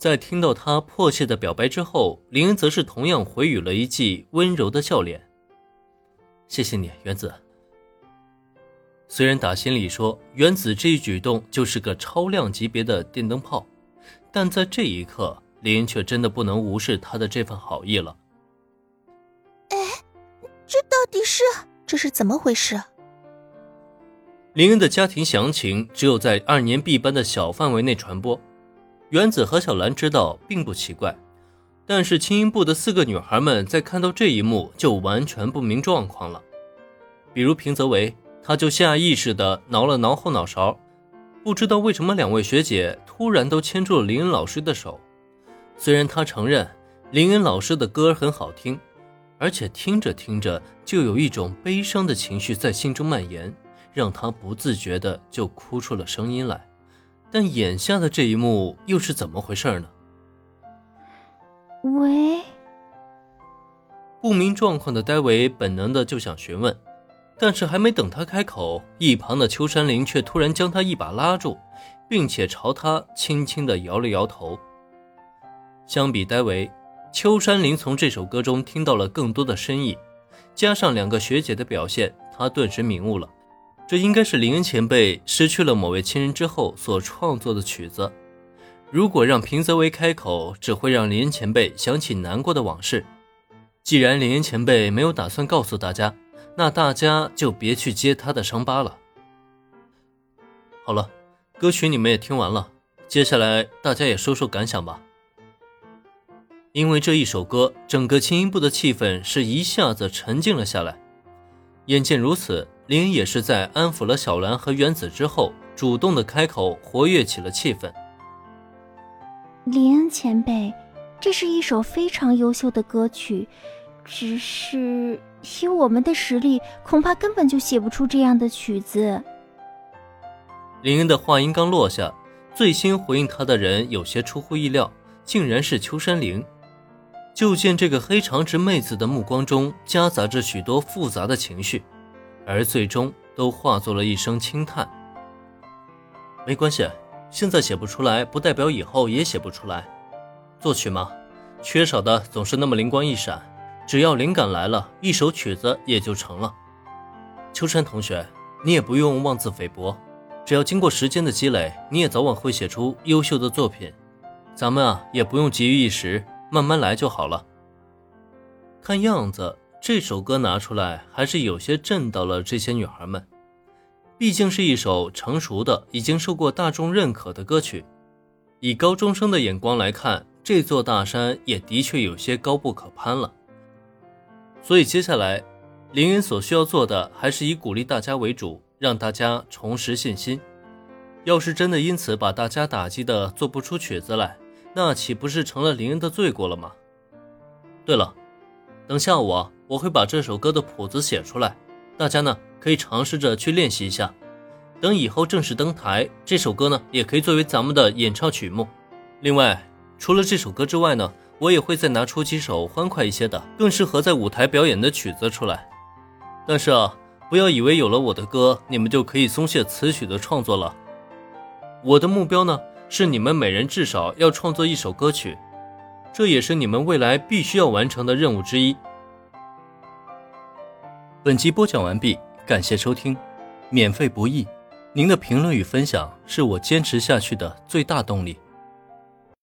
在听到他迫切的表白之后，林恩则是同样回语了一记温柔的笑脸。谢谢你，原子。虽然打心里说原子这一举动就是个超量级别的电灯泡，但在这一刻，林恩却真的不能无视他的这份好意了。哎，这到底是这是怎么回事？林恩的家庭详情只有在二年 B 班的小范围内传播，原子和小兰知道并不奇怪，但是轻音部的四个女孩们在看到这一幕就完全不明状况了，比如平泽唯。他就下意识地挠了挠后脑勺，不知道为什么两位学姐突然都牵住了林恩老师的手。虽然他承认林恩老师的歌很好听，而且听着听着就有一种悲伤的情绪在心中蔓延，让他不自觉地就哭出了声音来。但眼下的这一幕又是怎么回事呢？喂，不明状况的戴维本能的就想询问。但是还没等他开口，一旁的秋山林却突然将他一把拉住，并且朝他轻轻的摇了摇头。相比戴维，秋山林从这首歌中听到了更多的深意，加上两个学姐的表现，他顿时明悟了，这应该是林恩前辈失去了某位亲人之后所创作的曲子。如果让平泽唯开口，只会让林恩前辈想起难过的往事。既然林恩前辈没有打算告诉大家。那大家就别去揭他的伤疤了。好了，歌曲你们也听完了，接下来大家也说说感想吧。因为这一首歌，整个轻音部的气氛是一下子沉静了下来。眼见如此，林恩也是在安抚了小兰和原子之后，主动的开口，活跃起了气氛。林恩前辈，这是一首非常优秀的歌曲，只是。以我们的实力，恐怕根本就写不出这样的曲子。林恩的话音刚落下，最先回应他的人有些出乎意料，竟然是秋山玲。就见这个黑长直妹子的目光中夹杂着许多复杂的情绪，而最终都化作了一声轻叹：“没关系，现在写不出来，不代表以后也写不出来。作曲嘛，缺少的总是那么灵光一闪。”只要灵感来了，一首曲子也就成了。秋山同学，你也不用妄自菲薄，只要经过时间的积累，你也早晚会写出优秀的作品。咱们啊，也不用急于一时，慢慢来就好了。看样子，这首歌拿出来还是有些震到了这些女孩们。毕竟是一首成熟的、已经受过大众认可的歌曲。以高中生的眼光来看，这座大山也的确有些高不可攀了。所以接下来，林恩所需要做的还是以鼓励大家为主，让大家重拾信心。要是真的因此把大家打击的做不出曲子来，那岂不是成了林恩的罪过了吗？对了，等下午啊，我会把这首歌的谱子写出来，大家呢可以尝试着去练习一下。等以后正式登台，这首歌呢也可以作为咱们的演唱曲目。另外，除了这首歌之外呢。我也会再拿出几首欢快一些的、更适合在舞台表演的曲子出来。但是啊，不要以为有了我的歌，你们就可以松懈词曲的创作了。我的目标呢，是你们每人至少要创作一首歌曲，这也是你们未来必须要完成的任务之一。本集播讲完毕，感谢收听，免费不易，您的评论与分享是我坚持下去的最大动力。